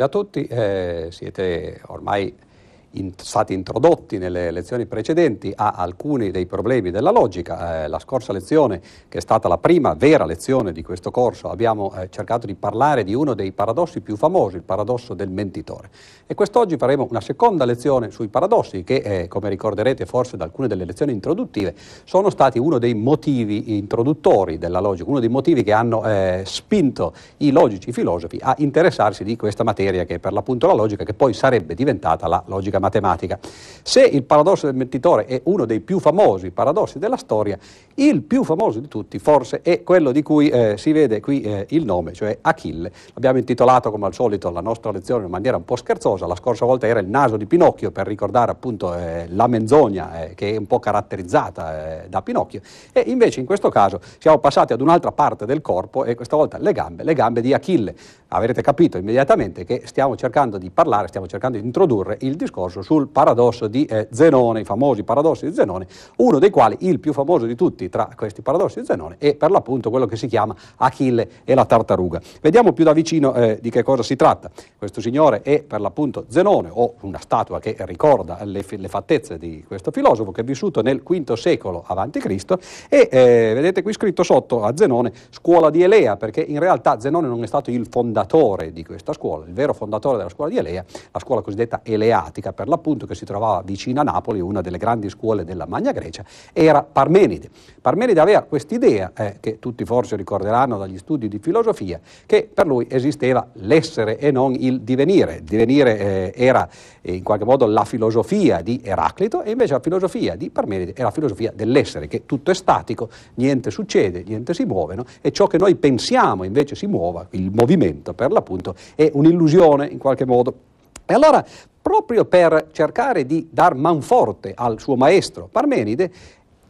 Salve a tutti, eh, siete ormai in, stati introdotti nelle lezioni precedenti a alcuni dei problemi della logica. Eh, la scorsa lezione, che è stata la prima vera lezione di questo corso, abbiamo eh, cercato di parlare di uno dei paradossi più famosi, il paradosso del mentitore. E quest'oggi faremo una seconda lezione sui paradossi che, eh, come ricorderete forse da alcune delle lezioni introduttive, sono stati uno dei motivi introduttori della logica, uno dei motivi che hanno eh, spinto i logici, i filosofi a interessarsi di questa materia che è per l'appunto la logica, che poi sarebbe diventata la logica matematica. Se il paradosso del mentitore è uno dei più famosi paradossi della storia, il più famoso di tutti forse è quello di cui eh, si vede qui eh, il nome, cioè Achille. L'abbiamo intitolato come al solito la nostra lezione in maniera un po' scherzosa, la scorsa volta era il naso di Pinocchio per ricordare appunto eh, la menzogna eh, che è un po' caratterizzata eh, da Pinocchio e invece in questo caso siamo passati ad un'altra parte del corpo e questa volta le gambe, le gambe di Achille. Avrete capito immediatamente che stiamo cercando di parlare, stiamo cercando di introdurre il discorso discorso sul paradosso di eh, Zenone, i famosi paradossi di Zenone, uno dei quali, il più famoso di tutti tra questi paradossi di Zenone, è per l'appunto quello che si chiama Achille e la tartaruga. Vediamo più da vicino eh, di che cosa si tratta. Questo signore è per l'appunto Zenone, o una statua che ricorda le, le fattezze di questo filosofo che è vissuto nel V secolo a.C. e eh, vedete qui scritto sotto a Zenone scuola di Elea, perché in realtà Zenone non è stato il fondatore di questa scuola, il vero fondatore della scuola di Elea, la scuola cosiddetta eleatica, per l'appunto che si trovava vicino a Napoli, una delle grandi scuole della Magna Grecia, era Parmenide. Parmenide aveva quest'idea, eh, che tutti forse ricorderanno dagli studi di filosofia, che per lui esisteva l'essere e non il divenire. Il divenire eh, era eh, in qualche modo la filosofia di Eraclito e invece la filosofia di Parmenide è la filosofia dell'essere, che tutto è statico, niente succede, niente si muove, no? e ciò che noi pensiamo invece si muova, il movimento per l'appunto, è un'illusione in qualche modo. E allora proprio per cercare di dar manforte al suo maestro Parmenide,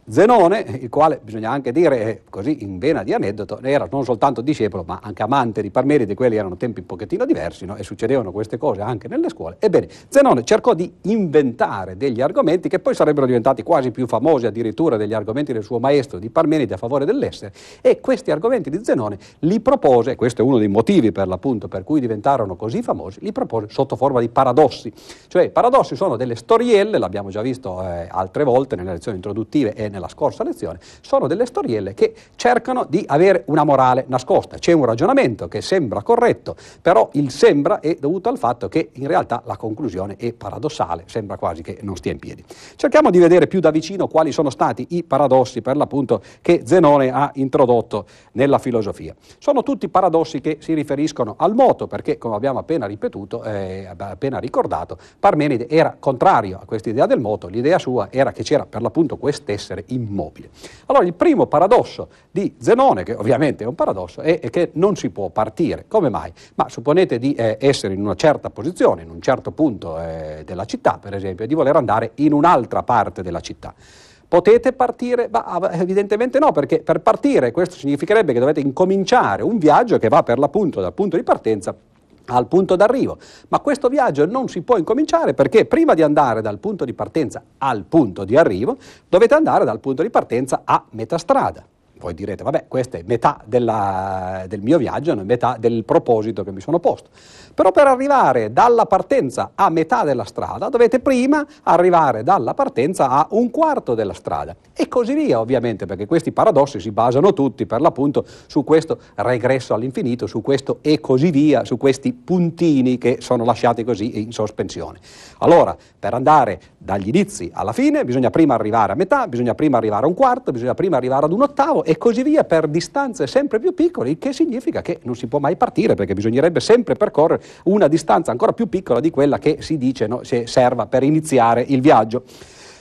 Zenone, il quale bisogna anche dire, eh, così in vena di aneddoto, era non soltanto discepolo ma anche amante di Parmenide, quelli erano tempi un pochettino diversi no? e succedevano queste cose anche nelle scuole. Ebbene, Zenone cercò di inventare degli argomenti che poi sarebbero diventati quasi più famosi addirittura degli argomenti del suo maestro di Parmenide a favore dell'essere e questi argomenti di Zenone li propose, questo è uno dei motivi per l'appunto per cui diventarono così famosi, li propose sotto forma di paradossi. Cioè i paradossi sono delle storielle, l'abbiamo già visto eh, altre volte nelle lezioni introduttive e nella scorsa lezione, sono delle storielle che cercano di avere una morale nascosta. C'è un ragionamento che sembra corretto, però il sembra è dovuto al fatto che in realtà la conclusione è paradossale, sembra quasi che non stia in piedi. Cerchiamo di vedere più da vicino quali sono stati i paradossi per l'appunto che Zenone ha introdotto nella filosofia. Sono tutti paradossi che si riferiscono al moto, perché come abbiamo appena ripetuto, eh, appena ricordato, Parmenide era contrario a questa idea del moto, l'idea sua era che c'era per l'appunto quest'essere essere immobile. Allora il primo paradosso di Zenone, che ovviamente è un paradosso, è, che non si può partire. Come mai? Ma supponete di eh, essere in una certa posizione, in un certo punto eh, della città, per esempio, e di voler andare in un'altra parte della città. Potete partire? Ma evidentemente no, perché per partire questo significherebbe che dovete incominciare un viaggio che va per l'appunto dal punto di partenza al punto d'arrivo. Ma questo viaggio non si può incominciare perché prima di andare dal punto di partenza al punto di arrivo dovete andare dal punto di partenza a metà strada. Voi direte, vabbè, questa è metà della, del mio viaggio, non è metà del proposito che mi sono posto. Però per arrivare dalla partenza a metà della strada dovete prima arrivare dalla partenza a un quarto della strada. E così via, ovviamente, perché questi paradossi si basano tutti, per l'appunto, su questo regresso all'infinito, su questo e così via, su questi puntini che sono lasciati così in sospensione. Allora, per andare dagli inizi alla fine bisogna prima arrivare a metà, bisogna prima arrivare a un quarto, bisogna prima arrivare ad un ottavo e così via per distanze sempre più piccole, il che significa che non si può mai partire perché bisognerebbe sempre percorrere una distanza ancora più piccola di quella che si dice no, se serva per iniziare il viaggio.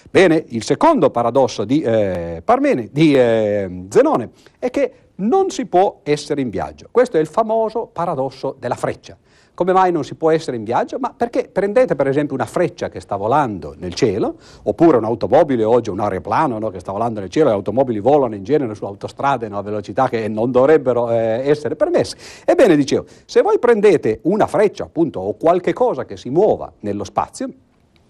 Bene, il secondo paradosso di, eh, Parmene, di eh, Zenone è che non si può essere in viaggio. Questo è il famoso paradosso della freccia. Come mai non si può essere in viaggio? Ma perché prendete per esempio una freccia che sta volando nel cielo, oppure un'automobile oggi, un aeroplano no, che sta volando nel cielo, le automobili volano in genere su autostrade no, a velocità che non dovrebbero eh, essere permesse. Ebbene, dicevo, se voi prendete una freccia appunto o qualche cosa che si muova nello spazio,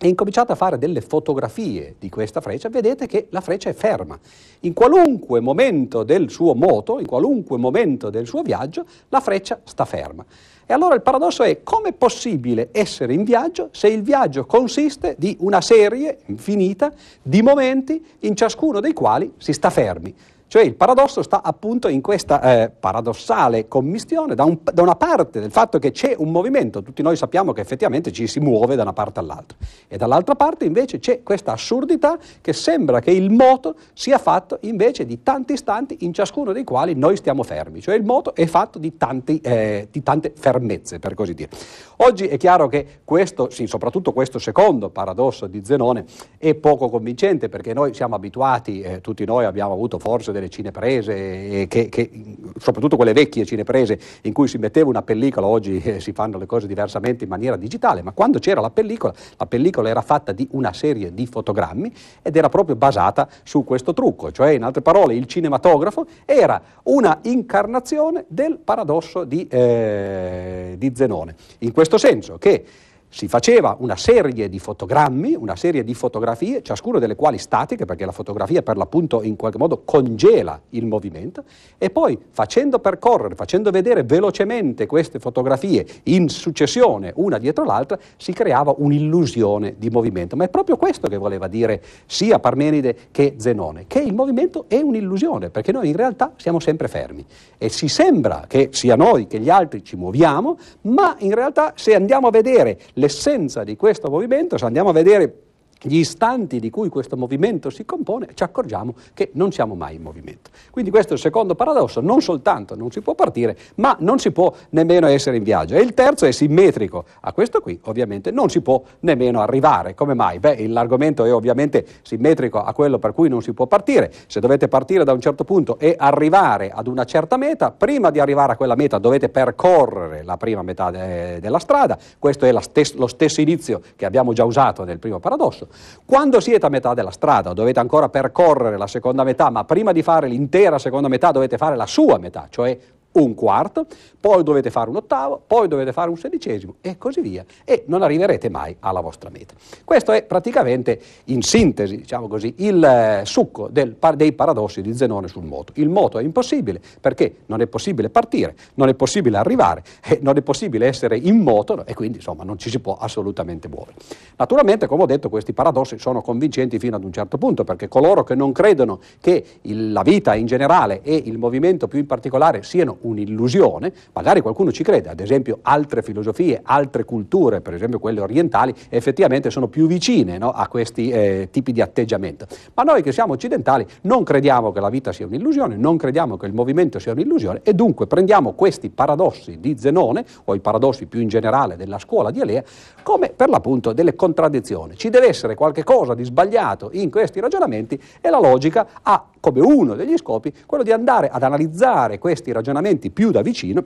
e incominciate a fare delle fotografie di questa freccia, vedete che la freccia è ferma. In qualunque momento del suo moto, in qualunque momento del suo viaggio, la freccia sta ferma. E allora il paradosso è come è possibile essere in viaggio se il viaggio consiste di una serie infinita di momenti in ciascuno dei quali si sta fermi. Cioè il paradosso sta appunto in questa eh, paradossale commistione da, un, da, una parte del fatto che c'è un movimento, tutti noi sappiamo che effettivamente ci si muove da una parte all'altra, e dall'altra parte invece c'è questa assurdità che sembra che il moto sia fatto invece di tanti istanti in ciascuno dei quali noi stiamo fermi, cioè il moto è fatto di, tanti, eh, di tante fermezze, per così dire. Oggi è chiaro che questo, sì, soprattutto questo secondo paradosso di Zenone è poco convincente perché noi siamo abituati, eh, tutti noi abbiamo avuto forse delle cineprese, eh, che, che, soprattutto quelle vecchie cineprese in cui si metteva una pellicola, oggi eh, si fanno le cose diversamente in maniera digitale, ma quando c'era la pellicola, la pellicola era fatta di una serie di fotogrammi ed era proprio basata su questo trucco, cioè in altre parole il cinematografo era una incarnazione del paradosso di, eh, di Zenone, in questo senso che si faceva una serie di fotogrammi, una serie di fotografie, ciascuna delle quali statiche, perché la fotografia per l'appunto in qualche modo congela il movimento, e poi facendo percorrere, facendo vedere velocemente queste fotografie in successione, una dietro l'altra, si creava un'illusione di movimento. Ma è proprio questo che voleva dire sia Parmenide che Zenone, che il movimento è un'illusione, perché noi in realtà siamo sempre fermi e si sembra che sia noi che gli altri ci muoviamo, ma in realtà se andiamo a vedere l'essenza di questo movimento, se andiamo a vedere gli istanti di cui questo movimento si compone, ci accorgiamo che non siamo mai in movimento. Quindi questo è il secondo paradosso, non soltanto non si può partire, ma non si può nemmeno essere in viaggio. E il terzo è simmetrico a questo qui, ovviamente non si può nemmeno arrivare. Come mai? Beh, l'argomento è ovviamente simmetrico a quello per cui non si può partire. Se dovete partire da un certo punto e arrivare ad una certa meta, prima di arrivare a quella meta dovete percorrere la prima metà de- della strada, questo è stes- lo stesso inizio che abbiamo già usato nel primo paradosso. Quando siete a metà della strada, dovete ancora percorrere la seconda metà, ma prima di fare l'intera seconda metà dovete fare la sua metà, cioè un quarto, poi dovete fare un ottavo, poi dovete fare un sedicesimo e così via e non arriverete mai alla vostra meta. Questo è praticamente in sintesi, diciamo così, il eh, succo del, dei paradossi di Zenone sul moto. Il moto è impossibile perché non è possibile partire, non è possibile arrivare, eh, non è possibile essere in moto e quindi insomma non ci si può assolutamente muovere. Naturalmente, come ho detto, questi paradossi sono convincenti fino ad un certo punto perché coloro che non credono che il, la vita in generale e il movimento più in particolare siano un'illusione, magari qualcuno ci crede, ad esempio altre filosofie, altre culture, per esempio quelle orientali, effettivamente sono più vicine no, a questi eh, tipi di atteggiamento. Ma noi che siamo occidentali non crediamo che la vita sia un'illusione, non crediamo che il movimento sia un'illusione e dunque prendiamo questi paradossi di Zenone, o i paradossi più in generale della scuola di Alea, come per l'appunto delle contraddizioni. Ci deve essere qualche cosa di sbagliato in questi ragionamenti e la logica ha come uno degli scopi quello di andare ad analizzare questi ragionamenti più da vicino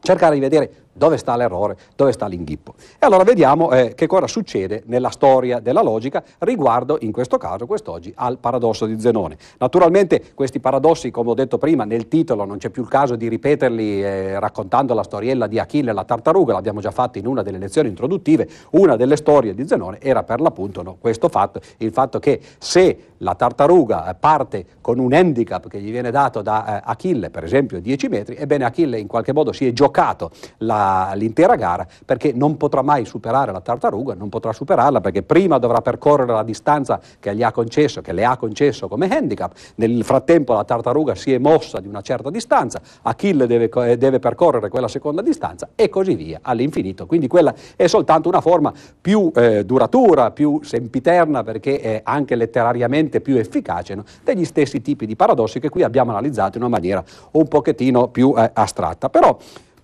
cercare di vedere dove sta l'errore, dove sta l'inghippo. E allora vediamo eh, che cosa succede nella storia della logica riguardo, in questo caso, quest'oggi, al paradosso di Zenone. Naturalmente questi paradossi, come ho detto prima, nel titolo non c'è più il caso di ripeterli eh, raccontando la storiella di Achille e la tartaruga, l'abbiamo già fatto in una delle lezioni introduttive, una delle storie di Zenone era per l'appunto no, questo fatto, il fatto che se la tartaruga eh, parte con un handicap che gli viene dato da eh, Achille, per esempio 10 metri, ebbene Achille in qualche modo si è giocato la l'intera gara perché non potrà mai superare la tartaruga, non potrà superarla perché prima dovrà percorrere la distanza che gli ha concesso, che le ha concesso come handicap, nel frattempo la tartaruga si è mossa di una certa distanza, Achille deve, eh, deve percorrere quella seconda distanza e così via all'infinito, quindi quella è soltanto una forma più eh, duratura, più sempiterna perché è anche letterariamente più efficace no? degli stessi tipi di paradossi che qui abbiamo analizzato in una maniera un pochettino più eh, astratta. Però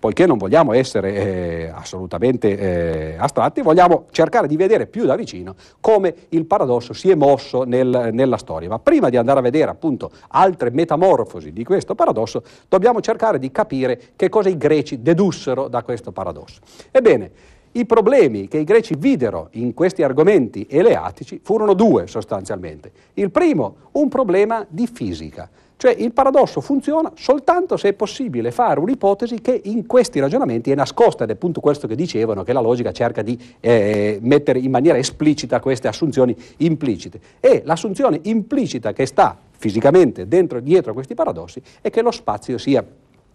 poiché non vogliamo essere eh, assolutamente eh, astratti, vogliamo cercare di vedere più da vicino come il paradosso si è mosso nel, nella storia. Ma prima di andare a vedere appunto altre metamorfosi di questo paradosso, dobbiamo cercare di capire che cosa i greci dedussero da questo paradosso. Ebbene, i problemi che i greci videro in questi argomenti eleatici furono due sostanzialmente. Il primo, un problema di fisica. Cioè il paradosso funziona soltanto se è possibile fare un'ipotesi che in questi ragionamenti è nascosta ed è appunto questo che dicevano, che la logica cerca di eh, mettere in maniera esplicita queste assunzioni implicite. E l'assunzione implicita che sta fisicamente dentro, dietro a questi paradossi è che lo spazio sia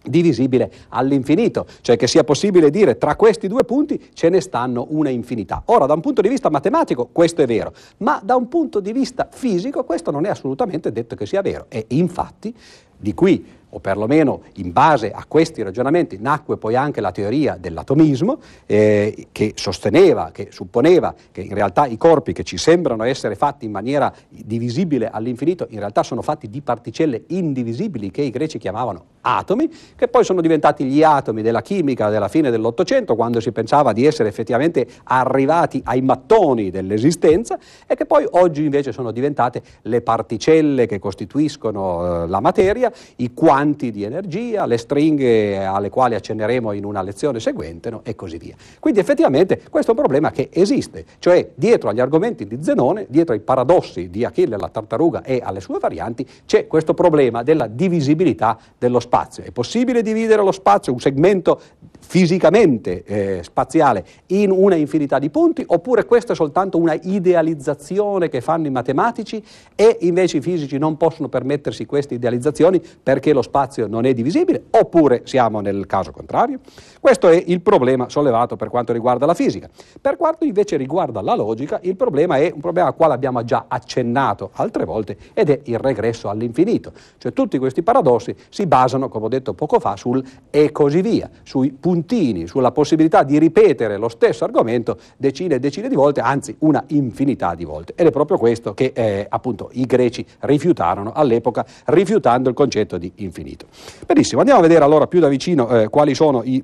divisibile all'infinito, cioè che sia possibile dire tra questi due punti ce ne stanno una infinità. Ora, da un punto di vista matematico questo è vero, ma da un punto di vista fisico questo non è assolutamente detto che sia vero e infatti di qui o perlomeno in base a questi ragionamenti nacque poi anche la teoria dell'atomismo eh, che sosteneva, che supponeva che in realtà i corpi che ci sembrano essere fatti in maniera divisibile all'infinito in realtà sono fatti di particelle indivisibili che i greci chiamavano atomi, che poi sono diventati gli atomi della chimica della fine dell'Ottocento quando si pensava di essere effettivamente arrivati ai mattoni dell'esistenza e che poi oggi invece sono diventate le particelle che costituiscono eh, la materia, i quanti di energia, le stringhe alle quali accenneremo in una lezione seguente no? e così via. Quindi effettivamente questo è un problema che esiste, cioè dietro agli argomenti di Zenone, dietro ai paradossi di Achille, la tartaruga e alle sue varianti, c'è questo problema della divisibilità dello spazio. È possibile dividere lo spazio, un segmento fisicamente eh, spaziale in una infinità di punti, oppure questa è soltanto una idealizzazione che fanno i matematici e invece i fisici non possono permettersi queste idealizzazioni perché lo spazio non è divisibile, oppure siamo nel caso contrario? Questo è il problema sollevato per quanto riguarda la fisica. Per quanto invece riguarda la logica, il problema è un problema al quale abbiamo già accennato altre volte ed è il regresso all'infinito. Cioè tutti questi paradossi si basano, come ho detto poco fa, sul e così via, sui punti puntini sulla possibilità di ripetere lo stesso argomento decine e decine di volte, anzi una infinità di volte. Ed è proprio questo che eh, appunto i greci rifiutarono all'epoca, rifiutando il concetto di infinito. Benissimo, andiamo a vedere allora più da vicino eh, quali sono i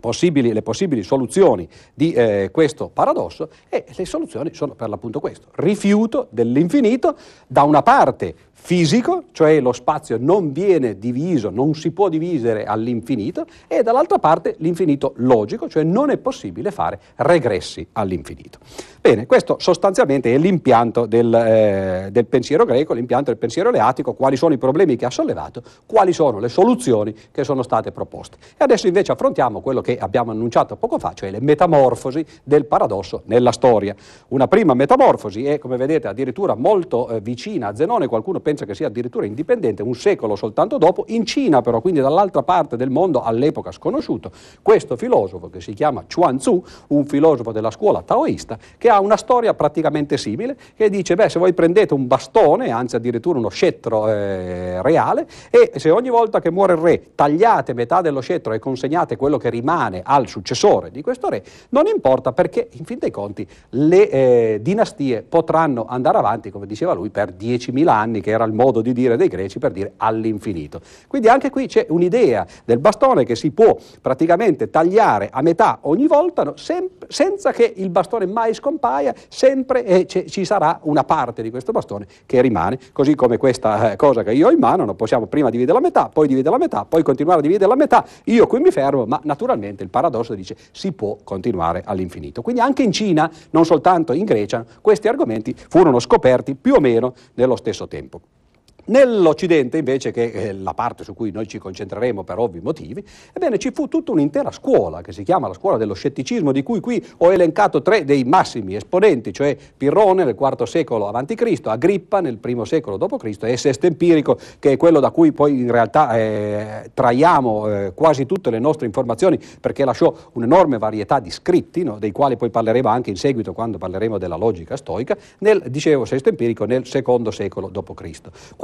Possibili, le possibili soluzioni di eh, questo paradosso e le soluzioni sono per l'appunto questo, rifiuto dell'infinito da una parte fisico, cioè lo spazio non viene diviso, non si può dividere all'infinito, e dall'altra parte l'infinito logico, cioè non è possibile fare regressi all'infinito. Bene, questo sostanzialmente è l'impianto del, eh, del pensiero greco, l'impianto del pensiero eleatico, quali sono i problemi che ha sollevato, quali sono le soluzioni che sono state proposte. E adesso invece affrontiamo quello che abbiamo annunciato poco fa, cioè le metamorfosi del paradosso nella storia. Una prima metamorfosi è, come vedete, addirittura molto eh, vicina a Zenone, qualcuno pensa pensa che sia addirittura indipendente, un secolo soltanto dopo, in Cina però, quindi dall'altra parte del mondo all'epoca sconosciuto, questo filosofo che si chiama Chuan Tzu, un filosofo della scuola taoista, che ha una storia praticamente simile, che dice, beh, se voi prendete un bastone, anzi addirittura uno scettro eh, reale, e se ogni volta che muore il re tagliate metà dello scettro e consegnate quello che rimane al successore di questo re, non importa perché, in fin dei conti, le eh, dinastie potranno andare avanti, come diceva lui, per 10.000 anni, che era il modo di dire dei greci per dire all'infinito. Quindi anche qui c'è un'idea del bastone che si può praticamente tagliare a metà ogni volta no? Sem- senza che il bastone mai scompaia, sempre eh, c- ci sarà una parte di questo bastone che rimane, così come questa eh, cosa che io ho in mano, non possiamo prima dividere la metà, poi dividere la metà, poi continuare a dividere la metà, io qui mi fermo, ma naturalmente il paradosso dice si può continuare all'infinito. Quindi anche in Cina, non soltanto in Grecia, questi argomenti furono scoperti più o meno nello stesso tempo. Nell'Occidente, invece, che è la parte su cui noi ci concentreremo per ovvi motivi, ebbene ci fu tutta un'intera scuola che si chiama la scuola dello scetticismo, di cui qui ho elencato tre dei massimi esponenti, cioè Pirrone nel IV secolo a.C., Agrippa nel I secolo d.C. e Sesto Empirico, che è quello da cui poi in realtà eh, traiamo eh, quasi tutte le nostre informazioni, perché lasciò un'enorme varietà di scritti, no, dei quali poi parleremo anche in seguito quando parleremo della logica stoica, nel, dicevo, Sesto Empirico nel II secolo d.C.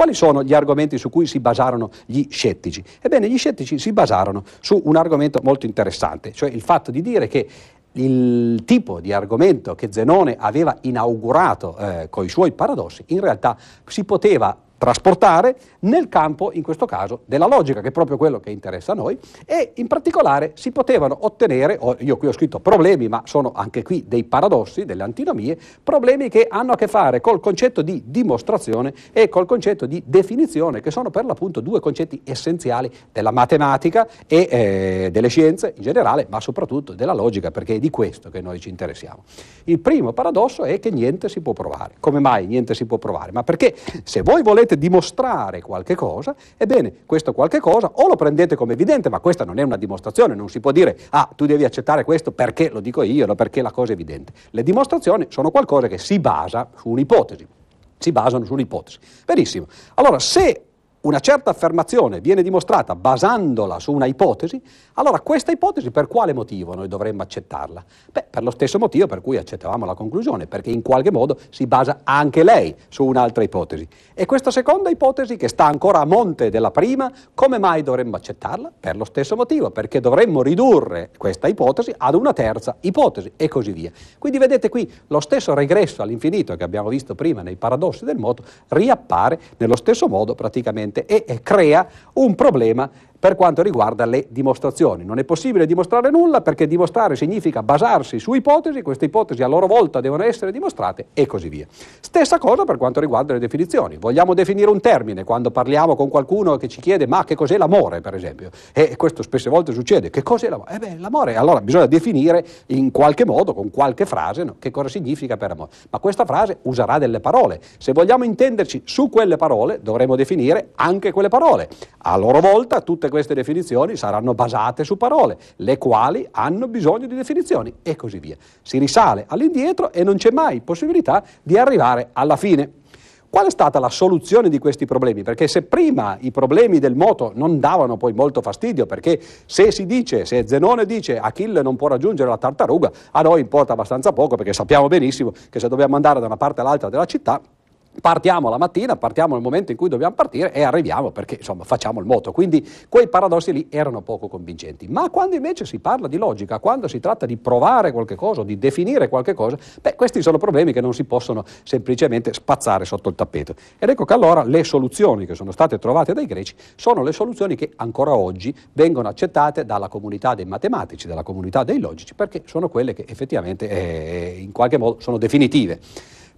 Quali sono gli argomenti su cui si basarono gli scettici? Ebbene, gli scettici si basarono su un argomento molto interessante, cioè il fatto di dire che il tipo di argomento che Zenone aveva inaugurato eh, con i suoi paradossi in realtà si poteva trasportare nel campo, in questo caso, della logica, che è proprio quello che interessa a noi, e in particolare si potevano ottenere, io qui ho scritto problemi, ma sono anche qui dei paradossi, delle antinomie, problemi che hanno a che fare col concetto di dimostrazione e col concetto di definizione, che sono per l'appunto due concetti essenziali della matematica e eh, delle scienze in generale, ma soprattutto della logica, perché è di questo che noi ci interessiamo. Il primo paradosso è che niente si può provare. Come mai niente si può provare? Ma perché se voi volete volete dimostrare qualche cosa, ebbene, questo qualche cosa o lo prendete come evidente, ma questa non è una dimostrazione, non si può dire, ah, tu devi accettare questo perché lo dico io, perché la cosa è evidente. Le dimostrazioni sono qualcosa che si basa su un'ipotesi, si basano su un'ipotesi. Benissimo. Allora, se una certa affermazione viene dimostrata basandola su una ipotesi, allora questa ipotesi per quale motivo noi dovremmo accettarla? Beh, per lo stesso motivo per cui accettavamo la conclusione, perché in qualche modo si basa anche lei su un'altra ipotesi. E questa seconda ipotesi, che sta ancora a monte della prima, come mai dovremmo accettarla? Per lo stesso motivo, perché dovremmo ridurre questa ipotesi ad una terza ipotesi e così via. Quindi vedete qui lo stesso regresso all'infinito che abbiamo visto prima nei paradossi del moto riappare nello stesso modo praticamente e, e crea un problema per quanto riguarda le dimostrazioni. Non è possibile dimostrare nulla perché dimostrare significa basarsi su ipotesi, queste ipotesi a loro volta devono essere dimostrate e così via. Stessa cosa per quanto riguarda le definizioni. Vogliamo definire un termine quando parliamo con qualcuno che ci chiede ma che cos'è l'amore, per esempio? E questo spesse volte succede. Che cos'è l'amore? Eh beh, l'amore, allora bisogna definire in qualche modo, con qualche frase, no? che cosa significa per amore. Ma questa frase userà delle parole. Se vogliamo intenderci su quelle parole, dovremo definire anche quelle parole. A loro volta tutte tutte queste definizioni saranno basate su parole, le quali hanno bisogno di definizioni e così via. Si risale all'indietro e non c'è mai possibilità di arrivare alla fine. Qual è stata la soluzione di questi problemi? Perché se prima i problemi del moto non davano poi molto fastidio, perché se si dice, se Zenone dice Achille non può raggiungere la tartaruga, a noi importa abbastanza poco perché sappiamo benissimo che se dobbiamo andare da una parte all'altra della città Partiamo la mattina, partiamo nel momento in cui dobbiamo partire e arriviamo perché insomma facciamo il moto. Quindi quei paradossi lì erano poco convincenti. Ma quando invece si parla di logica, quando si tratta di provare qualche cosa, di definire qualche cosa, beh, questi sono problemi che non si possono semplicemente spazzare sotto il tappeto. Ed ecco che allora le soluzioni che sono state trovate dai greci sono le soluzioni che ancora oggi vengono accettate dalla comunità dei matematici, dalla comunità dei logici, perché sono quelle che effettivamente eh, in qualche modo sono definitive.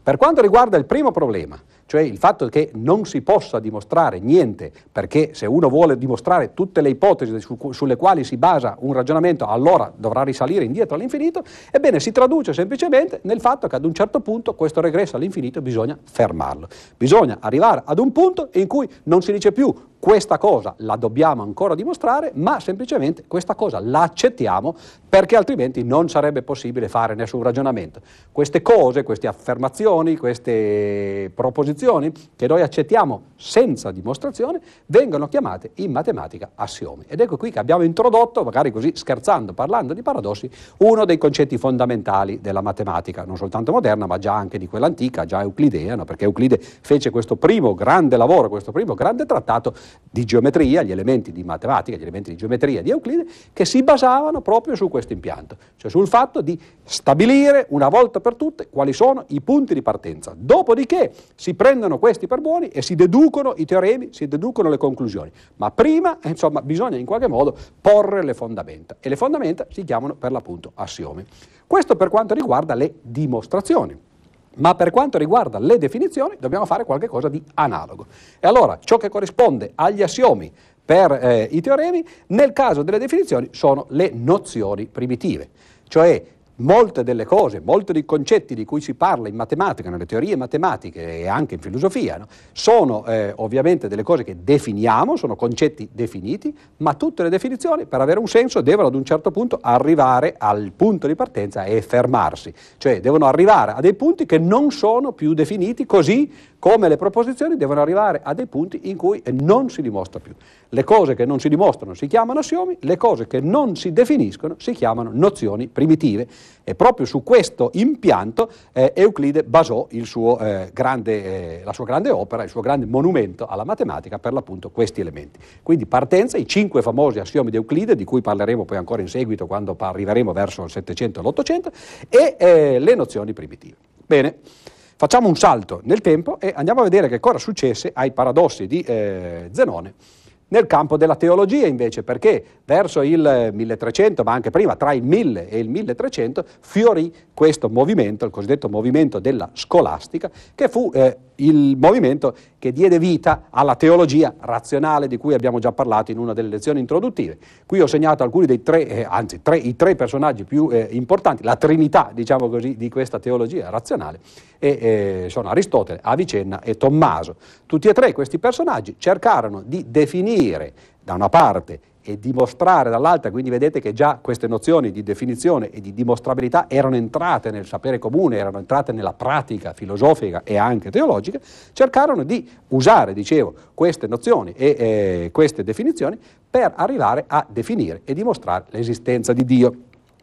Per quanto riguarda il primo problema, cioè il fatto che non si possa dimostrare niente, perché se uno vuole dimostrare tutte le ipotesi su, sulle quali si basa un ragionamento, allora dovrà risalire indietro all'infinito, ebbene si traduce semplicemente nel fatto che ad un certo punto questo regresso all'infinito bisogna fermarlo. Bisogna arrivare ad un punto in cui non si dice più questa cosa la dobbiamo ancora dimostrare, ma semplicemente questa cosa la accettiamo perché altrimenti non sarebbe possibile fare nessun ragionamento. Queste cose, queste affermazioni, queste proposizioni che noi accettiamo senza dimostrazione vengono chiamate in matematica assiomi. Ed ecco qui che abbiamo introdotto, magari così scherzando, parlando di paradossi, uno dei concetti fondamentali della matematica, non soltanto moderna, ma già anche di quella antica, già euclidea, no? perché Euclide fece questo primo grande lavoro, questo primo grande trattato di geometria, gli elementi di matematica, gli elementi di geometria di Euclide, che si basavano proprio su questo impianto, cioè sul fatto di stabilire una volta per tutte quali sono i punti di partenza. Dopodiché si prendono questi per buoni e si deducono i teoremi, si deducono le conclusioni. Ma prima, insomma, bisogna in qualche modo porre le fondamenta e le fondamenta si chiamano per l'appunto assiomi. Questo per quanto riguarda le dimostrazioni. Ma per quanto riguarda le definizioni dobbiamo fare qualcosa di analogo. E allora ciò che corrisponde agli assiomi per eh, i teoremi, nel caso delle definizioni, sono le nozioni primitive, cioè molte delle cose, molti dei concetti di cui si parla in matematica, nelle teorie matematiche e anche in filosofia, no? sono eh, ovviamente delle cose che definiamo, sono concetti definiti, ma tutte le definizioni per avere un senso devono ad un certo punto arrivare al punto di partenza e fermarsi, cioè devono arrivare a dei punti che non sono più definiti così come le proposizioni devono arrivare a dei punti in cui non si dimostra più. Le cose che non si dimostrano si chiamano assiomi, le cose che non si definiscono si chiamano nozioni primitive e proprio su questo impianto eh, Euclide basò suo, eh, grande, eh, la sua grande opera, il suo grande monumento alla matematica per l'appunto questi elementi. Quindi partenza, i cinque famosi assiomi di Euclide, di cui parleremo poi ancora in seguito quando arriveremo verso il 700 e l'800, e eh, le nozioni primitive. Bene. Facciamo un salto nel tempo e andiamo a vedere che cosa successe ai paradossi di eh, Zenone nel campo della teologia invece, perché verso il 1300, ma anche prima, tra il 1000 e il 1300, fiorì questo movimento, il cosiddetto movimento della scolastica, che fu eh, il movimento che diede vita alla teologia razionale di cui abbiamo già parlato in una delle lezioni introduttive. Qui ho segnato alcuni dei tre, eh, anzi tre, i tre personaggi più eh, importanti, la trinità, diciamo così, di questa teologia razionale, e eh, sono Aristotele, Avicenna e Tommaso. Tutti e tre questi personaggi cercarono di definire da una parte e dimostrare dall'altra, quindi vedete che già queste nozioni di definizione e di dimostrabilità erano entrate nel sapere comune, erano entrate nella pratica filosofica e anche teologica, cercarono di usare, dicevo, queste nozioni e eh, queste definizioni per arrivare a definire e dimostrare l'esistenza di Dio.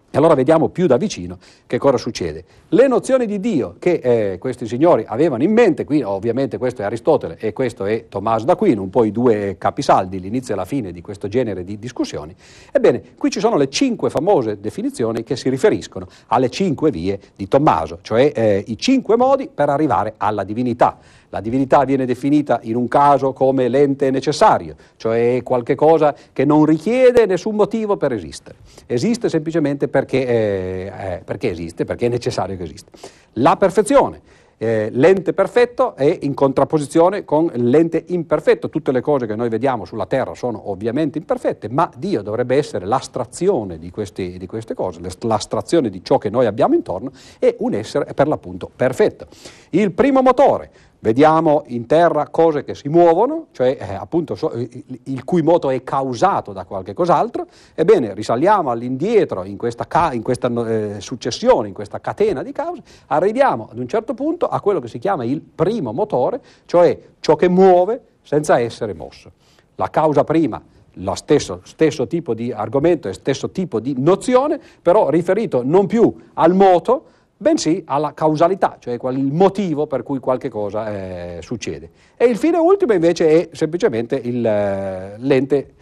E allora vediamo più da vicino che cosa succede. Le nozioni di Dio che eh, questi signori avevano in mente, qui ovviamente questo è Aristotele e questo è Tommaso d'Aquino, un po' i due capisaldi, l'inizio e la fine di questo genere di discussioni. Ebbene, qui ci sono le cinque famose definizioni che si riferiscono alle cinque vie di Tommaso, cioè eh, i cinque modi per arrivare alla divinità. La divinità viene definita in un caso come l'ente necessario, cioè qualche cosa che non richiede nessun motivo per esistere. Esiste semplicemente perché, eh, eh, perché esiste, perché è necessario che esista. La perfezione. Eh, l'ente perfetto è in contrapposizione con l'ente imperfetto. Tutte le cose che noi vediamo sulla Terra sono ovviamente imperfette, ma Dio dovrebbe essere l'astrazione di, questi, di queste cose, l'astrazione di ciò che noi abbiamo intorno e un essere per l'appunto perfetto. Il primo motore, Vediamo in terra cose che si muovono, cioè eh, appunto so, il, cui moto è causato da qualche cos'altro. Ebbene, risaliamo all'indietro in questa, ca- in questa eh, successione, in questa catena di cause, arriviamo ad un certo punto a quello che si chiama il primo motore, cioè ciò che muove senza essere mosso. La causa prima lo stesso, stesso, tipo di argomento e stesso tipo di nozione, però riferito non più al moto, bensì alla causalità, cioè il motivo per cui qualche cosa eh, succede. E il fine ultimo invece è semplicemente il, eh, l'ente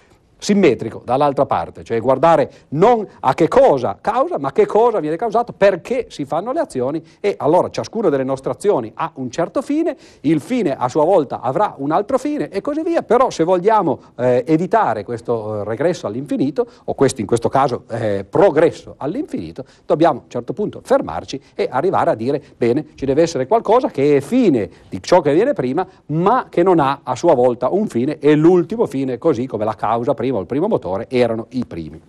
simmetrico dall'altra parte, cioè guardare non a che cosa causa, ma che cosa viene causato, perché si fanno le azioni e allora ciascuna delle nostre azioni ha un certo fine, il fine a sua volta avrà un altro fine e così via, però se vogliamo eh, evitare questo eh, regresso all'infinito, o questo in questo caso eh, progresso all'infinito, dobbiamo a un certo punto fermarci e arrivare a dire, bene, ci deve essere qualcosa che è fine di ciò che viene prima, ma che non ha a sua volta un fine e l'ultimo fine, così come la causa prima primo, il primo motore, erano i primi.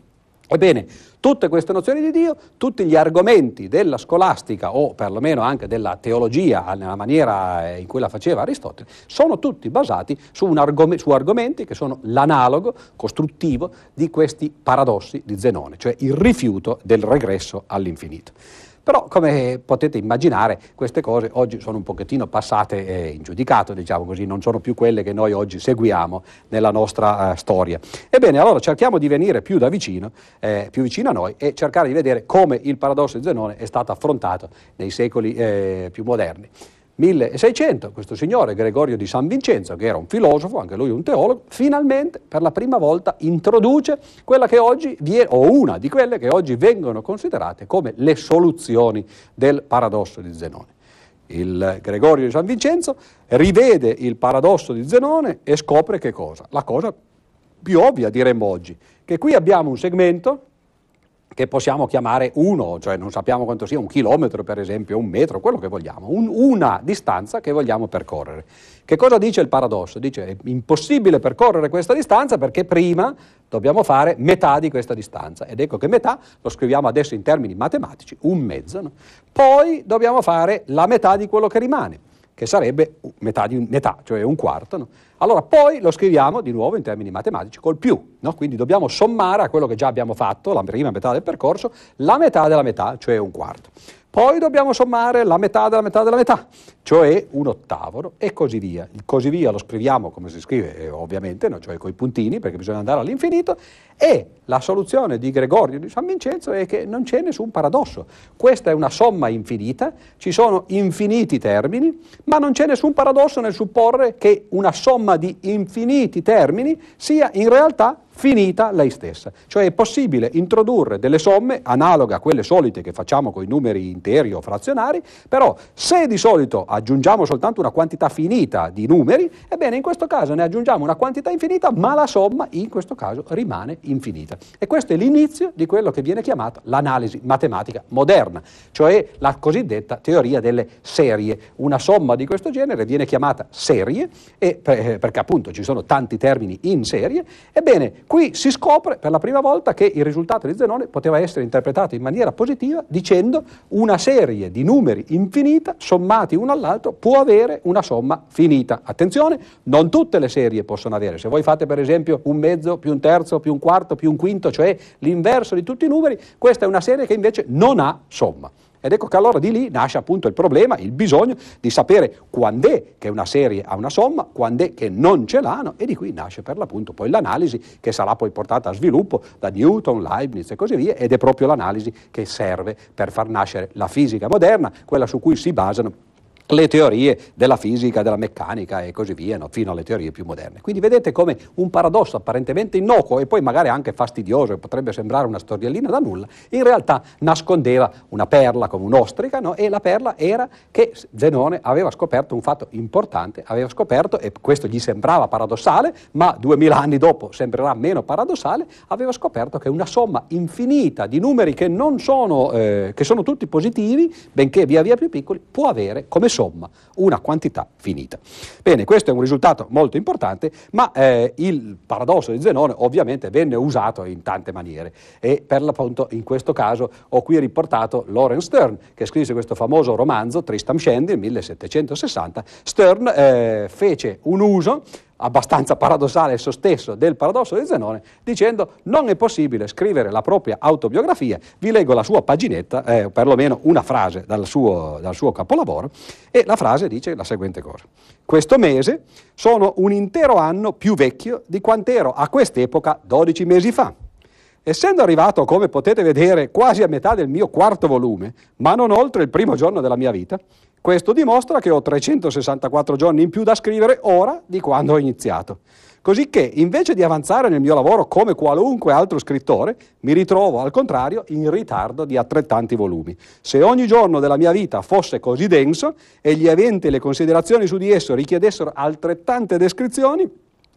Ebbene, tutte queste nozioni di Dio, tutti gli argomenti della scolastica o perlomeno anche della teologia nella maniera eh, in cui la faceva Aristotele, sono tutti basati su, argom- su argomenti che sono l'analogo costruttivo di questi paradossi di Zenone, cioè il rifiuto del regresso all'infinito. Però, come potete immaginare, queste cose oggi sono un pochettino passate eh, in giudicato, diciamo così, non sono più quelle che noi oggi seguiamo nella nostra eh, storia. Ebbene, allora cerchiamo di venire più da vicino, eh, più vicino a noi e cercare di vedere come il paradosso di Zenone è stato affrontato nei secoli eh, più moderni. 1600, questo signore Gregorio di San Vincenzo, che era un filosofo, anche lui un teologo, finalmente per la prima volta introduce quella che oggi viene, o una di quelle che oggi vengono considerate come le soluzioni del paradosso di Zenone. Il Gregorio di San Vincenzo rivede il paradosso di Zenone e scopre che cosa? La cosa più ovvia diremmo oggi, che qui abbiamo un segmento che possiamo chiamare uno, cioè non sappiamo quanto sia, un chilometro per esempio, un metro, quello che vogliamo, un, una distanza che vogliamo percorrere. Che cosa dice il paradosso? Dice è impossibile percorrere questa distanza perché prima dobbiamo fare metà di questa distanza ed ecco che metà lo scriviamo adesso in termini matematici, un mezzo, no? poi dobbiamo fare la metà di quello che rimane che sarebbe metà, di, metà cioè un quarto. No? Allora poi lo scriviamo di nuovo in termini matematici col più, no? quindi dobbiamo sommare a quello che già abbiamo fatto, la prima metà del percorso, la metà della metà, cioè un quarto. Poi dobbiamo sommare la metà della metà della metà, cioè un ottavo, e così via. Il così via lo scriviamo come si scrive, eh, ovviamente, no? cioè con i puntini, perché bisogna andare all'infinito, e la soluzione di Gregorio di San Vincenzo è che non c'è nessun paradosso. Questa è una somma infinita, ci sono infiniti termini, ma non c'è nessun paradosso nel supporre che una somma di infiniti termini sia in realtà finita lei stessa. Cioè è possibile introdurre delle somme analoghe a quelle solite che facciamo con i numeri interi o frazionari, però se di solito aggiungiamo soltanto una quantità finita di numeri, ebbene in questo caso ne aggiungiamo una quantità infinita, ma la somma in questo caso rimane infinita. E questo è l'inizio di quello che viene chiamato l'analisi matematica moderna, cioè la cosiddetta teoria delle serie. Una somma di questo genere viene chiamata serie, e, perché appunto ci sono tanti termini in serie, ebbene qui si scopre per la prima volta che il risultato di Zenone poteva essere interpretato in maniera positiva dicendo una serie di numeri infinita sommati uno all'altro può avere una somma finita. Attenzione, non tutte le serie possono avere. Se voi fate per esempio un mezzo più un terzo più un quarto più un quinto, cioè l'inverso di tutti i numeri, questa è una serie che invece non ha somma. Ed ecco che allora di lì nasce appunto il problema, il bisogno di sapere quando è che una serie ha una somma, quando è che non ce l'hanno e di qui nasce per l'appunto poi l'analisi che sarà poi portata a sviluppo da Newton, Leibniz e così via ed è proprio l'analisi che serve per far nascere la fisica moderna, quella su cui si basano le teorie della fisica, della meccanica e così via, no? fino alle teorie più moderne. Quindi vedete come un paradosso apparentemente innocuo e poi magari anche fastidioso, e potrebbe sembrare una storiellina da nulla, in realtà nascondeva una perla come un'ostrica, no? e la perla era che Zenone aveva scoperto un fatto importante, aveva scoperto, e questo gli sembrava paradossale, ma duemila anni dopo sembrerà meno paradossale, aveva scoperto che una somma infinita di numeri che sono, eh, che sono tutti positivi, benché via via più piccoli, può avere come somma una quantità finita. Bene, questo è un risultato molto importante, ma eh, il paradosso di Zenone ovviamente venne usato in tante maniere e per l'appunto in questo caso ho qui riportato Lawrence Stern che scrisse questo famoso romanzo Tristram Shandy nel 1760. Stern eh, fece un uso abbastanza paradossale esso stesso del paradosso di Zenone, dicendo non è possibile scrivere la propria autobiografia, vi leggo la sua paginetta, eh, perlomeno una frase dal suo, dal suo capolavoro, e la frase dice la seguente cosa. Questo mese sono un intero anno più vecchio di quant'ero a quest'epoca 12 mesi fa. Essendo arrivato, come potete vedere, quasi a metà del mio quarto volume, ma non oltre il primo giorno della mia vita, questo dimostra che ho 364 giorni in più da scrivere ora di quando ho iniziato. Cosicché invece di avanzare nel mio lavoro come qualunque altro scrittore, mi ritrovo al contrario in ritardo di altrettanti volumi. Se ogni giorno della mia vita fosse così denso e gli eventi e le considerazioni su di esso richiedessero altrettante descrizioni,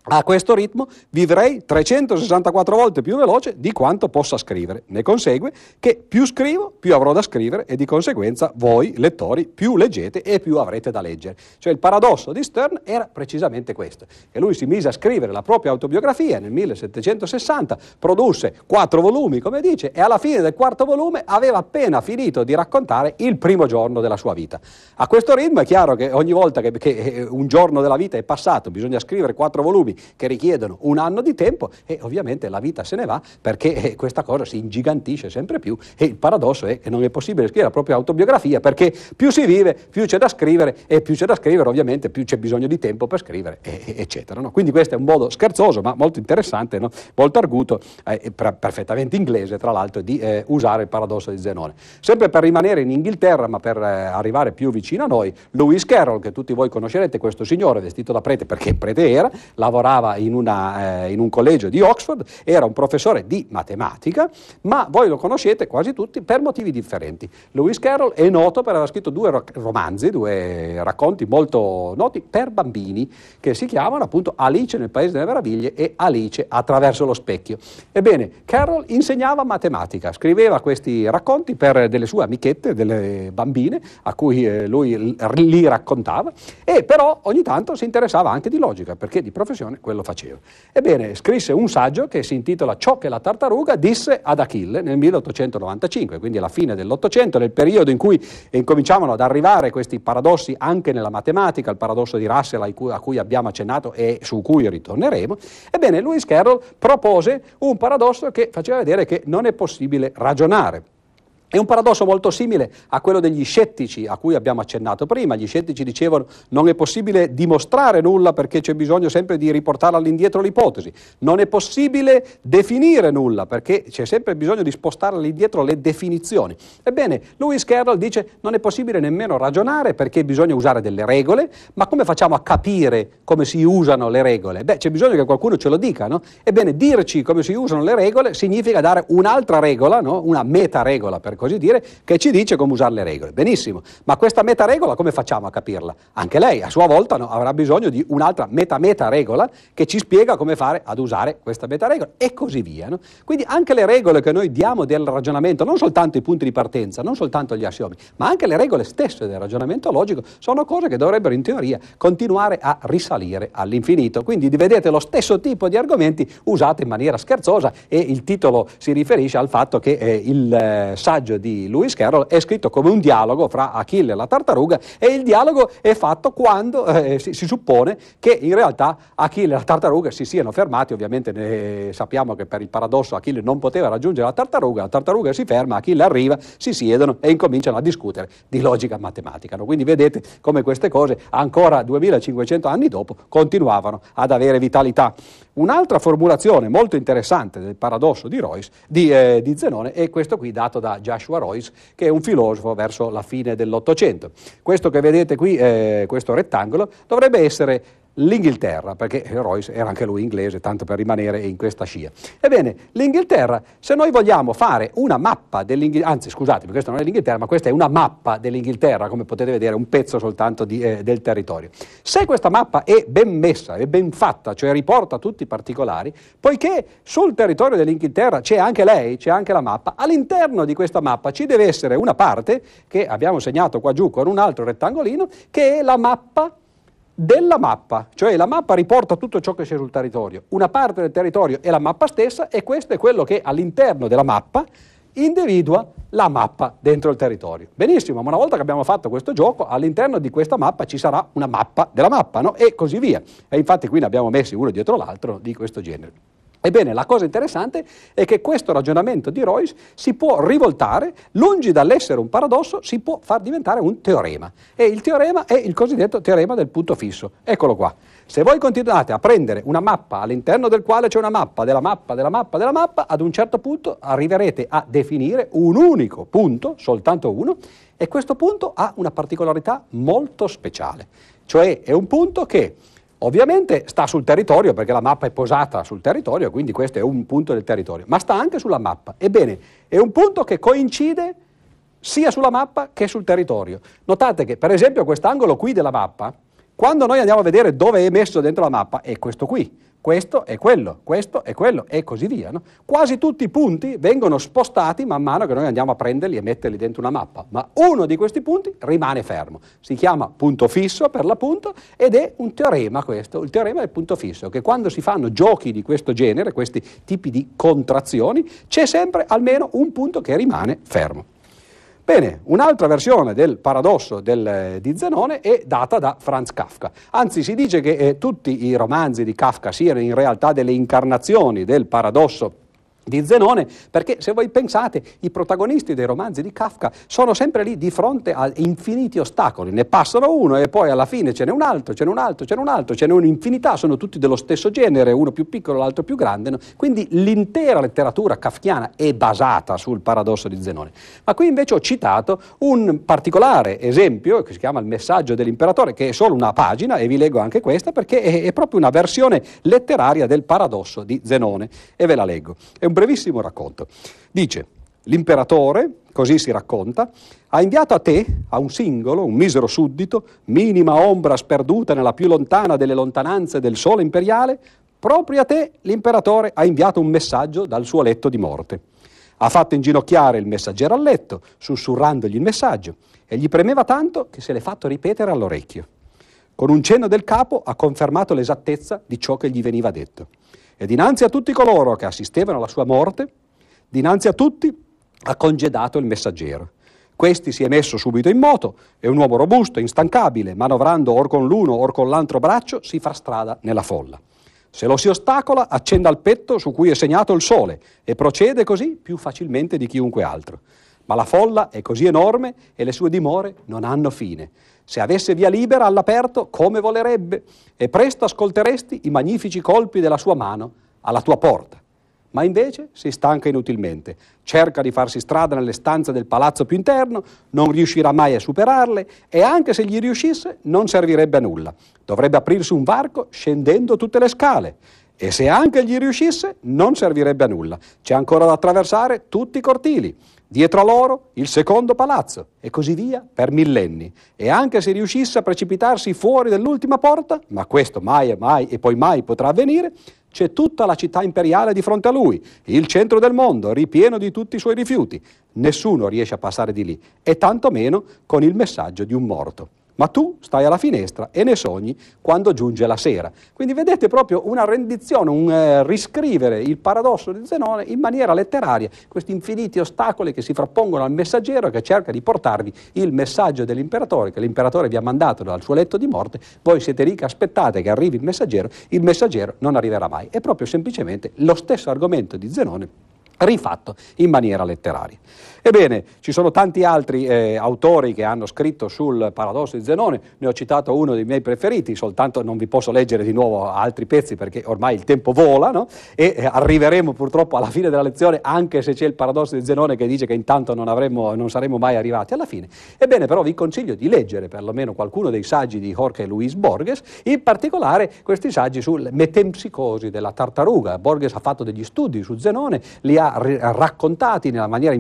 a questo ritmo vivrei 364 volte più veloce di quanto possa scrivere. Ne consegue che più scrivo, più avrò da scrivere e di conseguenza voi, lettori, più leggete e più avrete da leggere. Cioè il paradosso di Stern era precisamente questo, che lui si mise a scrivere la propria autobiografia nel 1760, produsse quattro volumi, come dice, e alla fine del quarto volume aveva appena finito di raccontare il primo giorno della sua vita. A questo ritmo è chiaro che ogni volta che, che un giorno della vita è passato, bisogna scrivere quattro volumi che richiedono un anno di tempo e ovviamente la vita se ne va perché eh, questa cosa si ingigantisce sempre più e il paradosso è che non è possibile scrivere la propria autobiografia perché più si vive, più c'è da scrivere e più c'è da scrivere ovviamente più c'è bisogno di tempo per scrivere, eccetera. No? Quindi questo è un modo scherzoso ma molto interessante, no? molto arguto, eh, perfettamente inglese tra l'altro, di eh, usare il paradosso di Zenone. Sempre per rimanere in Inghilterra ma per eh, arrivare più vicino a noi, Lewis Carroll, che tutti voi conoscerete, questo signore vestito da prete perché prete era, lavorava lavorava in, una, eh, in, un collegio di Oxford, era un professore di matematica, ma voi lo conoscete quasi tutti per motivi differenti. Lewis Carroll è noto per aver scritto due romanzi, due racconti molto noti per bambini, che si chiamano appunto Alice nel Paese delle Meraviglie e Alice attraverso lo specchio. Ebbene, Carroll insegnava matematica, scriveva questi racconti per delle sue amichette, delle bambine, a cui eh, lui li raccontava, e però ogni tanto si interessava anche di logica, perché di professione quello faceva. Ebbene, scrisse un saggio che si intitola Ciò che la tartaruga disse ad Achille nel 1895, quindi alla fine dell'Ottocento, nel periodo in cui incominciavano ad arrivare questi paradossi anche nella matematica, il paradosso di Russell a cui abbiamo accennato e su cui ritorneremo. Ebbene, Lewis Carroll propose un paradosso che faceva vedere che non è possibile ragionare è un paradosso molto simile a quello degli scettici a cui abbiamo accennato prima. Gli scettici dicevano non è possibile dimostrare nulla perché c'è bisogno sempre di riportare all'indietro l'ipotesi. Non è possibile definire nulla perché c'è sempre bisogno di spostare all'indietro le definizioni. Ebbene, Lewis Carroll dice non è possibile nemmeno ragionare perché bisogna usare delle regole, ma come facciamo a capire come si usano le regole? Beh, c'è bisogno che qualcuno ce lo dica, no? Ebbene, dirci come si usano le regole significa dare un'altra regola, no? una meta regola per così dire, che ci dice come usare le regole. Benissimo, ma questa meta-regola come facciamo a capirla? Anche lei a sua volta no, avrà bisogno di un'altra meta-meta-regola che ci spiega come fare ad usare questa meta-regola e così via. No? Quindi anche le regole che noi diamo del ragionamento, non soltanto i punti di partenza, non soltanto gli assiomi, ma anche le regole stesse del ragionamento logico, sono cose che dovrebbero in teoria continuare a risalire all'infinito. Quindi vedete lo stesso tipo di argomenti usati in maniera scherzosa e il titolo si riferisce al fatto che eh, il eh, saggio di Lewis Carroll è scritto come un dialogo fra Achille e la tartaruga e il dialogo è fatto quando eh, si, si, suppone che in realtà Achille e la tartaruga si siano fermati, ovviamente ne, sappiamo che per il paradosso Achille non poteva raggiungere la tartaruga, la tartaruga si ferma, Achille arriva, si siedono e incominciano a discutere di logica matematica. No? Quindi vedete come queste cose ancora 2500 anni dopo continuavano ad avere vitalità. Un'altra formulazione molto interessante del paradosso di, Royce, di, eh, di Zenone è questo qui dato da Joshua Royce, che è un filosofo verso la fine dell'Ottocento. Questo che vedete qui, eh, questo rettangolo, dovrebbe essere l'Inghilterra, perché Royce era anche lui inglese, tanto per rimanere in questa scia. Ebbene, l'Inghilterra, se noi vogliamo fare una mappa dell'Inghilterra, anzi scusatemi, questa non è l'Inghilterra, ma questa è una mappa dell'Inghilterra, come potete vedere, un pezzo soltanto di, eh, del territorio. Se questa mappa è ben messa, è ben fatta, cioè riporta tutti i particolari, poiché sul territorio dell'Inghilterra c'è anche lei, c'è anche la mappa, all'interno di questa mappa ci deve essere una parte, che abbiamo segnato qua giù con un altro rettangolino, che è la mappa della mappa, cioè la mappa riporta tutto ciò che c'è sul territorio, una parte del territorio è la mappa stessa e questo è quello che all'interno della mappa individua la mappa dentro il territorio. Benissimo, ma una volta che abbiamo fatto questo gioco, all'interno di questa mappa ci sarà una mappa della mappa, no? E così via. E infatti qui ne abbiamo messi uno dietro l'altro di questo genere. Ebbene, la cosa interessante è che questo ragionamento di Royce si può rivoltare, lungi dall'essere un paradosso, si può far diventare un teorema. E il teorema è il cosiddetto teorema del punto fisso. Eccolo qua. Se voi continuate a prendere una mappa all'interno del quale c'è una mappa della mappa della mappa della mappa, ad un certo punto arriverete a definire un unico punto, soltanto uno, e questo punto ha una particolarità molto speciale. Cioè è un punto che Ovviamente sta sul territorio perché la mappa è posata sul territorio, quindi questo è un punto del territorio, ma sta anche sulla mappa. Ebbene, è un punto che coincide sia sulla mappa che sul territorio. Notate che per esempio quest'angolo qui della mappa, quando noi andiamo a vedere dove è messo dentro la mappa, è questo qui questo è quello, questo è quello e così via. No? Quasi tutti i punti vengono spostati man mano che noi andiamo a prenderli e metterli dentro una mappa, ma uno di questi punti rimane fermo. Si chiama punto fisso per l'appunto ed è un teorema questo, il teorema del punto fisso, che quando si fanno giochi di questo genere, questi tipi di contrazioni, c'è sempre almeno un punto che rimane fermo. Bene, un'altra versione del paradosso del, di Zenone è data da Franz Kafka. Anzi, si dice che eh, tutti i romanzi di Kafka siano in realtà delle incarnazioni del paradosso di Zenone, perché se voi pensate i protagonisti dei romanzi di Kafka sono sempre lì di fronte a infiniti ostacoli, ne passano uno e poi alla fine ce n'è un altro, ce n'è un altro, ce n'è un altro, ce n'è un'infinità, sono tutti dello stesso genere, uno più piccolo, l'altro più grande, no? quindi l'intera letteratura kafkiana è basata sul paradosso di Zenone. Ma qui invece ho citato un particolare esempio che si chiama Il messaggio dell'imperatore, che è solo una pagina e vi leggo anche questa perché è, è proprio una versione letteraria del paradosso di Zenone e ve la leggo. È un brevissimo racconto. Dice, l'imperatore, così si racconta, ha inviato a te, a un singolo, un misero suddito, minima ombra sperduta nella più lontana delle lontananze del sole imperiale, proprio a te l'imperatore ha inviato un messaggio dal suo letto di morte. Ha fatto inginocchiare il messaggero al letto, sussurrandogli il messaggio, e gli premeva tanto che se l'è fatto ripetere all'orecchio. Con un cenno del capo ha confermato l'esattezza di ciò che gli veniva detto. E dinanzi a tutti coloro che assistevano alla sua morte, dinanzi a tutti ha congedato il messaggero. Questi si è messo subito in moto, è un uomo robusto, instancabile, manovrando or con l'uno or con l'altro braccio, si fa strada nella folla. Se lo si ostacola, accenda il petto su cui è segnato il sole e procede così più facilmente di chiunque altro. Ma la folla è così enorme e le sue dimore non hanno fine. Se avesse via libera all'aperto, come volerebbe, e presto ascolteresti i magnifici colpi della sua mano alla tua porta. Ma invece si stanca inutilmente, cerca di farsi strada nelle stanze del palazzo più interno, non riuscirà mai a superarle e anche se gli riuscisse non servirebbe a nulla. Dovrebbe aprirsi un varco scendendo tutte le scale e se anche gli riuscisse non servirebbe a nulla. C'è ancora da attraversare tutti i cortili dietro a loro il secondo palazzo e così via per millenni. E anche se riuscisse a precipitarsi fuori dall'ultima porta, ma questo mai e mai e poi mai potrà avvenire, c'è tutta la città imperiale di fronte a lui, il centro del mondo, ripieno di tutti i suoi rifiuti. Nessuno riesce a passare di lì, e tantomeno con il messaggio di un morto ma tu stai alla finestra e ne sogni quando giunge la sera. Quindi vedete proprio una rendizione, un eh, riscrivere il paradosso di Zenone in maniera letteraria, questi infiniti ostacoli che si frappongono al messaggero che cerca di portarvi il messaggio dell'imperatore, che l'imperatore vi ha mandato dal suo letto di morte, voi siete lì che aspettate che arrivi il messaggero, il messaggero non arriverà mai. È proprio semplicemente lo stesso argomento di Zenone rifatto in maniera letteraria. Ebbene, ci sono tanti altri eh, autori che hanno scritto sul paradosso di Zenone, ne ho citato uno dei miei preferiti, soltanto non vi posso leggere di nuovo altri pezzi perché ormai il tempo vola no? e eh, arriveremo purtroppo alla fine della lezione anche se c'è il paradosso di Zenone che dice che intanto non, avremmo, non saremo mai arrivati alla fine. Ebbene, però vi consiglio di leggere perlomeno qualcuno dei saggi di Jorge Luis Borges, in particolare questi saggi sulle metempsicosi della tartaruga. Borges ha fatto degli studi su Zenone, li ha raccontati nella maniera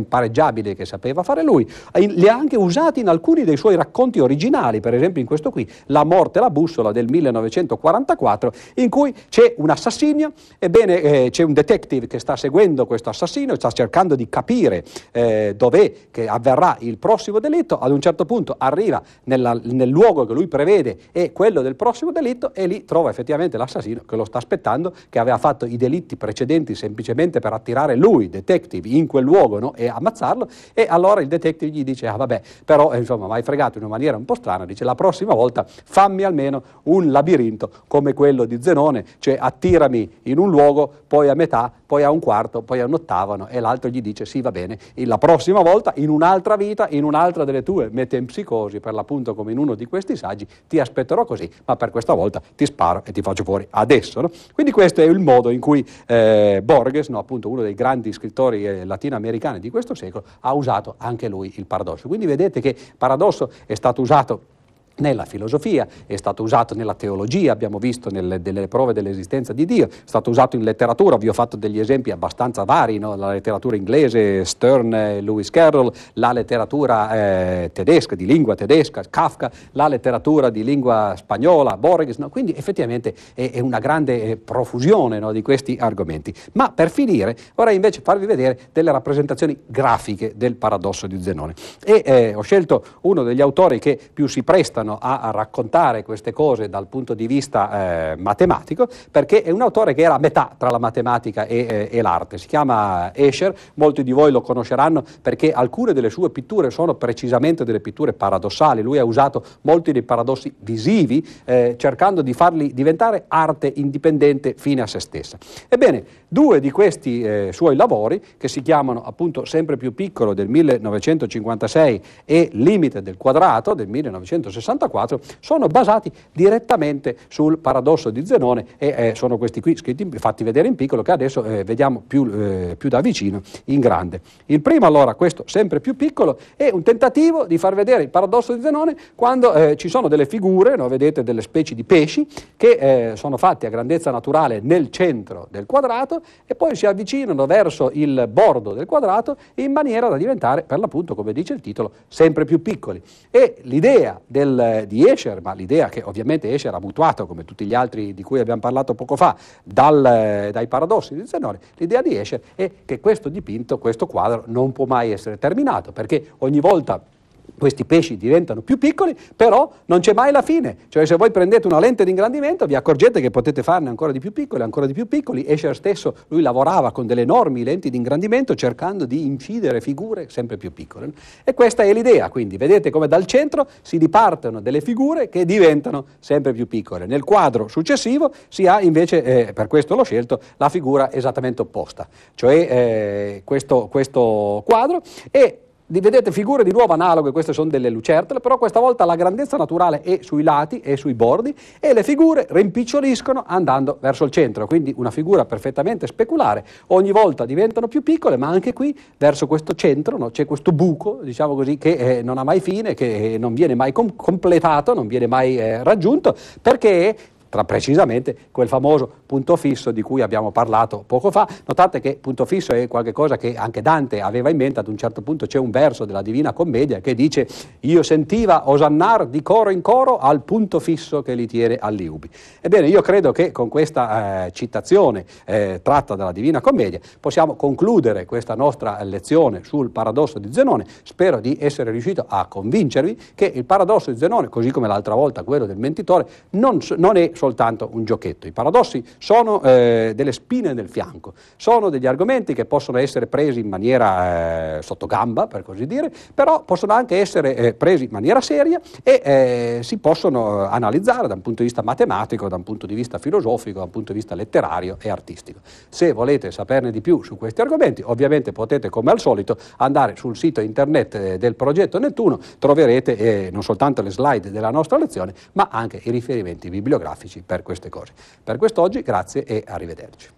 impareggiabile che sapeva fare lui, li ha anche usati in alcuni dei suoi racconti originali, per esempio in questo qui, La morte e la bussola del 1944, in cui c'è un assassinio, ebbene eh, c'è un detective che sta seguendo questo assassino, sta cercando di capire eh, dov'è che avverrà il prossimo delitto, ad un certo punto arriva nella, nel luogo che lui prevede è quello del prossimo delitto e lì trova effettivamente l'assassino che lo sta aspettando, che aveva fatto i delitti precedenti semplicemente per attirare lui detective in quel luogo no? e ammazzarlo e allora il detective gli dice ah vabbè però eh, insomma mi hai fregato in una maniera un po' strana dice la prossima volta fammi almeno un labirinto come quello di Zenone cioè attirami in un luogo poi a metà poi a un quarto poi a un ottavo e l'altro gli dice sì va bene e la prossima volta in un'altra vita in un'altra delle tue metempsicosi per l'appunto come in uno di questi saggi ti aspetterò così ma per questa volta ti sparo e ti faccio fuori adesso no? quindi questo è il modo in cui eh, Borges no, appunto uno dei grandi scrittori eh, latinoamericani di questo secolo, ha usato anche lui il paradosso. Quindi vedete che paradosso è stato usato nella filosofia, è stato usato nella teologia, abbiamo visto nelle, delle prove dell'esistenza di Dio, è stato usato in letteratura, vi ho fatto degli esempi abbastanza vari, no? la letteratura inglese, Stern, Lewis Carroll, la letteratura eh, tedesca, di lingua tedesca, Kafka, la letteratura di lingua spagnola, Borges, no? quindi effettivamente è, è una grande eh, profusione no? di questi argomenti. Ma per finire vorrei invece farvi vedere delle rappresentazioni grafiche del paradosso di Zenone e eh, ho scelto uno degli autori che più si prestano aiutano a, raccontare queste cose dal punto di vista eh, matematico, perché è un autore che era a metà tra la matematica e, eh, e l'arte. Si chiama Escher, molti di voi lo conosceranno perché alcune delle sue pitture sono precisamente delle pitture paradossali. Lui ha usato molti dei paradossi visivi, eh, cercando di farli diventare arte indipendente fine a se stessa. Ebbene, due di questi eh, suoi lavori, che si chiamano appunto Sempre più piccolo del 1956 e Limite del quadrato del 1960, 1964 sono basati direttamente sul paradosso di Zenone e eh, sono questi qui scritti, fatti vedere in piccolo che adesso eh, vediamo più, eh, più, da vicino in grande. Il primo allora, questo sempre più piccolo, è un tentativo di far vedere il paradosso di Zenone quando eh, ci sono delle figure, no, vedete delle specie di pesci che eh, sono fatti a grandezza naturale nel centro del quadrato e poi si avvicinano verso il bordo del quadrato in maniera da diventare per l'appunto, come dice il titolo, sempre più piccoli. E l'idea del di Escher, ma l'idea che ovviamente Escher ha mutuato, come tutti gli altri di cui abbiamo parlato poco fa, dal, dai paradossi di Zenone, l'idea di Escher è che questo dipinto, questo quadro non può mai essere terminato, perché ogni volta questi pesci diventano più piccoli, però non c'è mai la fine. Cioè se voi prendete una lente di ingrandimento vi accorgete che potete farne ancora di più piccoli, ancora di più piccoli. Escher stesso, lui lavorava con delle enormi lenti di ingrandimento cercando di incidere figure sempre più piccole. E questa è l'idea, quindi vedete come dal centro si dipartono delle figure che diventano sempre più piccole. Nel quadro successivo si ha invece, eh, per questo l'ho scelto, la figura esattamente opposta, cioè eh, questo, questo quadro e vedete figure di nuovo analoghe, queste sono delle lucertole, però questa volta la grandezza naturale è sui lati e sui bordi e le figure rimpiccioliscono andando verso il centro, quindi una figura perfettamente speculare, ogni volta diventano più piccole, ma anche qui verso questo centro no, c'è questo buco, diciamo così, che eh, non ha mai fine, che eh, non viene mai com- completato, non viene mai eh, raggiunto, perché tra precisamente quel famoso punto fisso di cui abbiamo parlato poco fa. Notate che punto fisso è qualcosa che anche Dante aveva in mente, ad un certo punto c'è un verso della Divina Commedia che dice io sentiva osannar di coro in coro al punto fisso che li tiene all'iubi. Ebbene, io credo che con questa eh, citazione eh, tratta dalla Divina Commedia possiamo concludere questa nostra lezione sul paradosso di Zenone. Spero di essere riuscito a convincervi che il paradosso di Zenone, così come l'altra volta quello del mentitore, non, non è soltanto un giochetto. I paradossi sono eh, delle spine nel fianco, sono degli argomenti che possono essere presi in maniera eh, sottogamba, per così dire, però possono anche essere eh, presi in maniera seria e eh, si possono eh, analizzare da un punto di vista matematico, da un punto di vista filosofico, da un punto di vista letterario e artistico. Se volete saperne di più su questi argomenti, ovviamente potete come al solito andare sul sito internet eh, del progetto Nettuno, troverete non soltanto le slide della nostra lezione, ma anche i riferimenti bibliografici fantastici per queste cose. Per quest'oggi grazie e arrivederci.